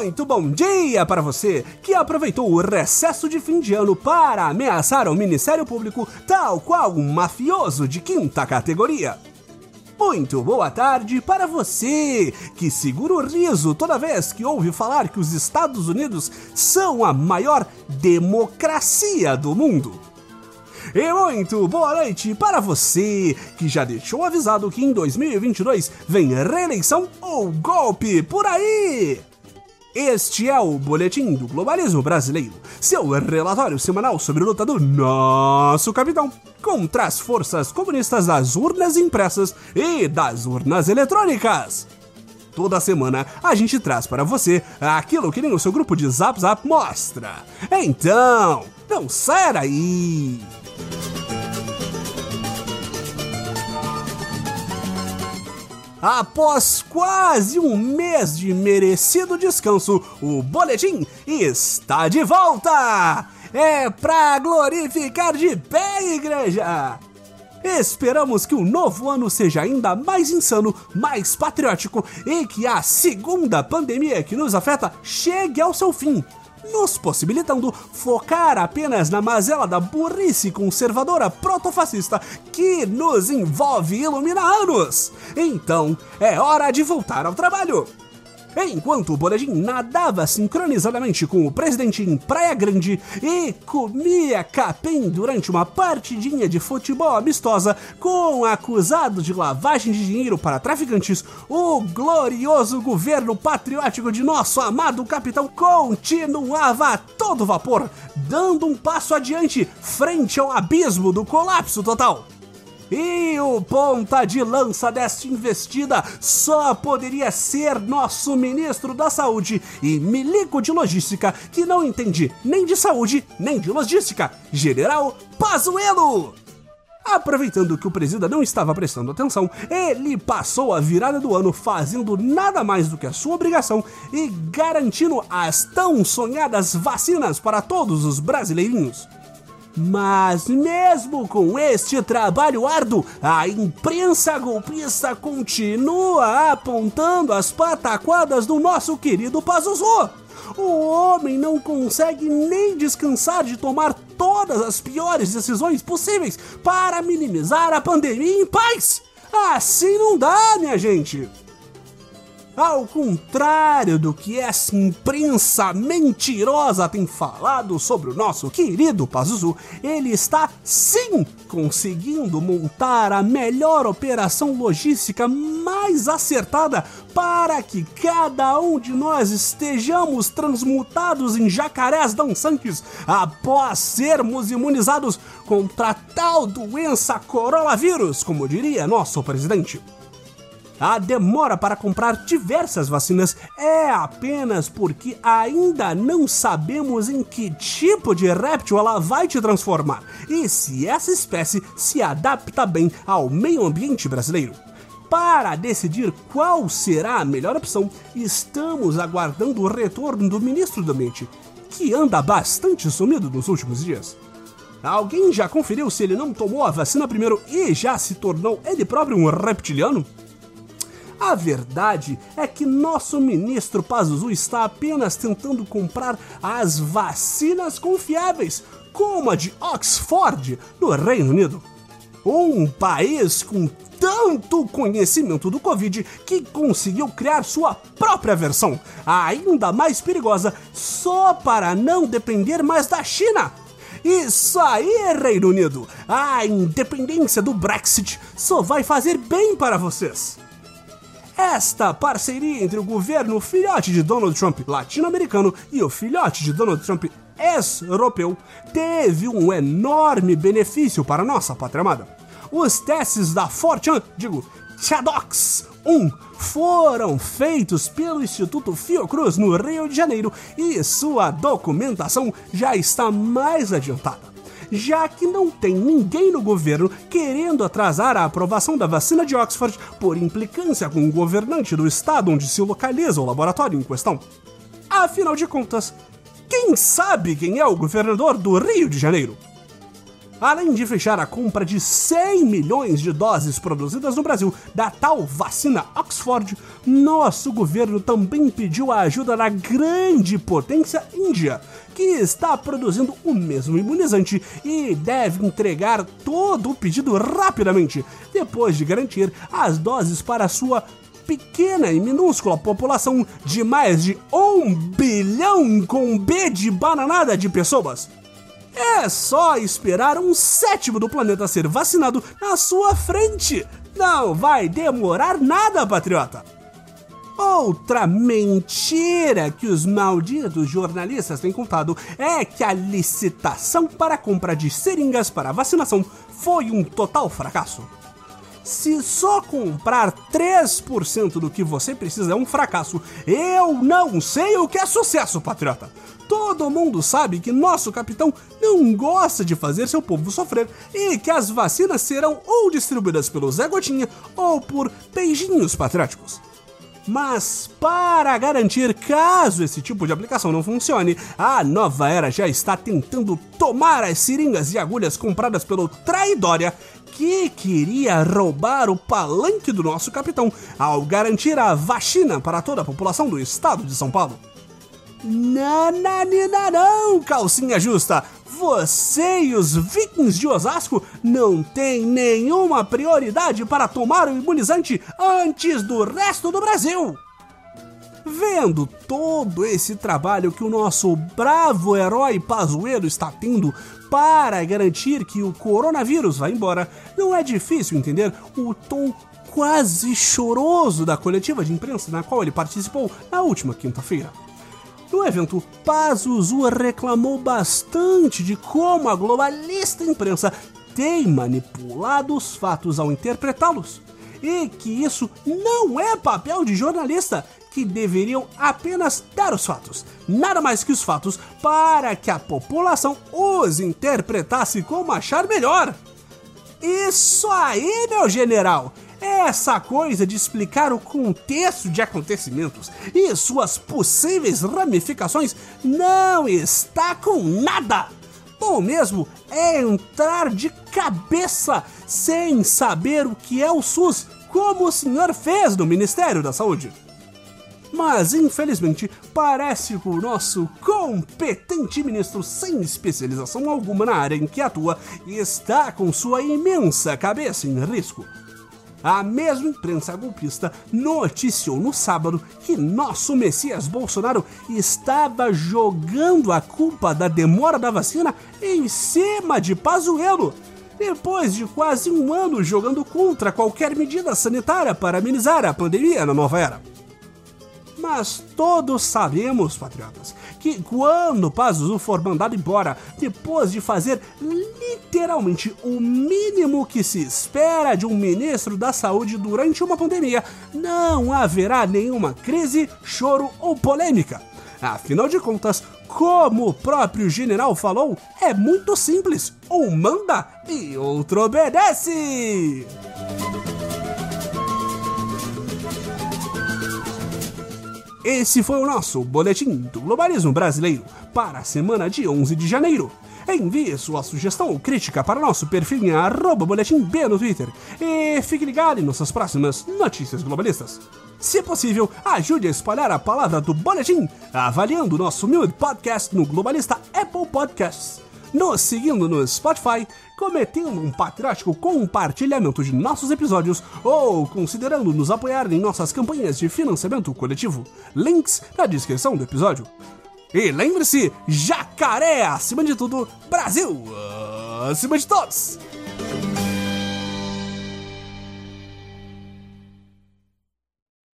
Muito bom dia para você que aproveitou o recesso de fim de ano para ameaçar o Ministério Público, tal qual um mafioso de quinta categoria. Muito boa tarde para você que segura o riso toda vez que ouve falar que os Estados Unidos são a maior democracia do mundo. E muito boa noite para você que já deixou avisado que em 2022 vem reeleição ou golpe por aí. Este é o Boletim do Globalismo Brasileiro, seu relatório semanal sobre a luta do nosso capitão contra as forças comunistas das urnas impressas e das urnas eletrônicas. Toda semana a gente traz para você aquilo que nem o seu grupo de Zap Zap mostra. Então, não saia daí! Após quase um mês de merecido descanso, o boletim está de volta! É pra glorificar de pé, igreja! Esperamos que o novo ano seja ainda mais insano, mais patriótico e que a segunda pandemia que nos afeta chegue ao seu fim nos possibilitando focar apenas na mazela da burrice conservadora protofascista que nos envolve e ilumina anos. Então, é hora de voltar ao trabalho. Enquanto o boletim nadava sincronizadamente com o presidente em Praia Grande e comia capim durante uma partidinha de futebol amistosa com acusado de lavagem de dinheiro para traficantes, o glorioso governo patriótico de nosso amado capitão continuava a todo vapor, dando um passo adiante frente ao abismo do colapso total. E o ponta de lança desta investida só poderia ser nosso ministro da Saúde e milico de logística que não entende nem de saúde nem de logística, General Pazuello. Aproveitando que o presida não estava prestando atenção, ele passou a virada do ano fazendo nada mais do que a sua obrigação e garantindo as tão sonhadas vacinas para todos os brasileirinhos. Mas mesmo com este trabalho árduo, a imprensa golpista continua apontando as pataquadas do nosso querido Pazuzu. O homem não consegue nem descansar de tomar todas as piores decisões possíveis para minimizar a pandemia em paz. Assim não dá, minha gente. Ao contrário do que essa imprensa mentirosa tem falado sobre o nosso querido Pazuzu, ele está sim conseguindo montar a melhor operação logística mais acertada para que cada um de nós estejamos transmutados em jacarés dançantes após sermos imunizados contra tal doença coronavírus, como diria nosso presidente. A demora para comprar diversas vacinas é apenas porque ainda não sabemos em que tipo de réptil ela vai te transformar e se essa espécie se adapta bem ao meio ambiente brasileiro. Para decidir qual será a melhor opção, estamos aguardando o retorno do ministro do Ambiente, que anda bastante sumido nos últimos dias. Alguém já conferiu se ele não tomou a vacina primeiro e já se tornou ele próprio um reptiliano? A verdade é que nosso ministro Pazuzu está apenas tentando comprar as vacinas confiáveis, como a de Oxford, no Reino Unido. Um país com tanto conhecimento do Covid que conseguiu criar sua própria versão, ainda mais perigosa, só para não depender mais da China. Isso aí, Reino Unido! A independência do Brexit só vai fazer bem para vocês. Esta parceria entre o governo filhote de Donald Trump latino-americano e o filhote de Donald Trump ex-europeu teve um enorme benefício para nossa pátria amada. Os testes da Fortune, digo, Chadox 1, foram feitos pelo Instituto Fiocruz no Rio de Janeiro e sua documentação já está mais adiantada já que não tem ninguém no governo querendo atrasar a aprovação da vacina de Oxford por implicância com o governante do estado onde se localiza o laboratório em questão. Afinal de contas, quem sabe quem é o governador do Rio de Janeiro? Além de fechar a compra de 100 milhões de doses produzidas no Brasil da tal vacina Oxford, nosso governo também pediu a ajuda da grande potência Índia, que está produzindo o mesmo imunizante e deve entregar todo o pedido rapidamente, depois de garantir as doses para sua pequena e minúscula população de mais de um bilhão com B de bananada de pessoas. É só esperar um sétimo do planeta ser vacinado na sua frente. Não vai demorar nada, patriota. Outra mentira que os malditos jornalistas têm contado é que a licitação para a compra de seringas para vacinação foi um total fracasso. Se só comprar 3% do que você precisa é um fracasso, eu não sei o que é sucesso, patriota. Todo mundo sabe que nosso capitão não gosta de fazer seu povo sofrer e que as vacinas serão ou distribuídas pelo Zé Gotinha ou por beijinhos patrióticos. Mas para garantir caso esse tipo de aplicação não funcione, a nova era já está tentando tomar as seringas e agulhas compradas pelo Traidória, que queria roubar o palanque do nosso capitão ao garantir a vacina para toda a população do estado de São Paulo. Nananina não, calcinha justa! Você e os vikings de Osasco não têm nenhuma prioridade para tomar o imunizante antes do resto do Brasil! Vendo todo esse trabalho que o nosso bravo herói Pazuello está tendo para garantir que o coronavírus vá embora, não é difícil entender o tom quase choroso da coletiva de imprensa na qual ele participou na última quinta-feira. No evento, Pazuzu reclamou bastante de como a globalista imprensa tem manipulado os fatos ao interpretá-los. E que isso não é papel de jornalista, que deveriam apenas dar os fatos, nada mais que os fatos, para que a população os interpretasse como achar melhor. Isso aí, meu general! Essa coisa de explicar o contexto de acontecimentos e suas possíveis ramificações não está com nada. Bom mesmo é entrar de cabeça sem saber o que é o SUS, como o senhor fez no Ministério da Saúde. Mas infelizmente parece que o nosso competente ministro sem especialização alguma na área em que atua está com sua imensa cabeça em risco. A mesma imprensa golpista noticiou no sábado que nosso Messias Bolsonaro estava jogando a culpa da demora da vacina em cima de Pazuello, depois de quase um ano jogando contra qualquer medida sanitária para amenizar a pandemia na nova era. Mas todos sabemos, patriotas, que quando Pazuzu for mandado embora, depois de fazer literalmente o mínimo que se espera de um ministro da saúde durante uma pandemia, não haverá nenhuma crise, choro ou polêmica. Afinal de contas, como o próprio general falou, é muito simples: um manda e outro obedece! Esse foi o nosso Boletim do Globalismo Brasileiro para a semana de 11 de janeiro. Envie sua sugestão ou crítica para nosso perfil em arroba boletim B no Twitter e fique ligado em nossas próximas notícias globalistas. Se possível, ajude a espalhar a palavra do Boletim avaliando nosso humilde podcast no Globalista Apple Podcasts nos seguindo no Spotify, cometendo um patriótico compartilhamento de nossos episódios ou considerando nos apoiar em nossas campanhas de financiamento coletivo. Links na descrição do episódio. E lembre-se, jacaré acima de tudo, Brasil acima de todos!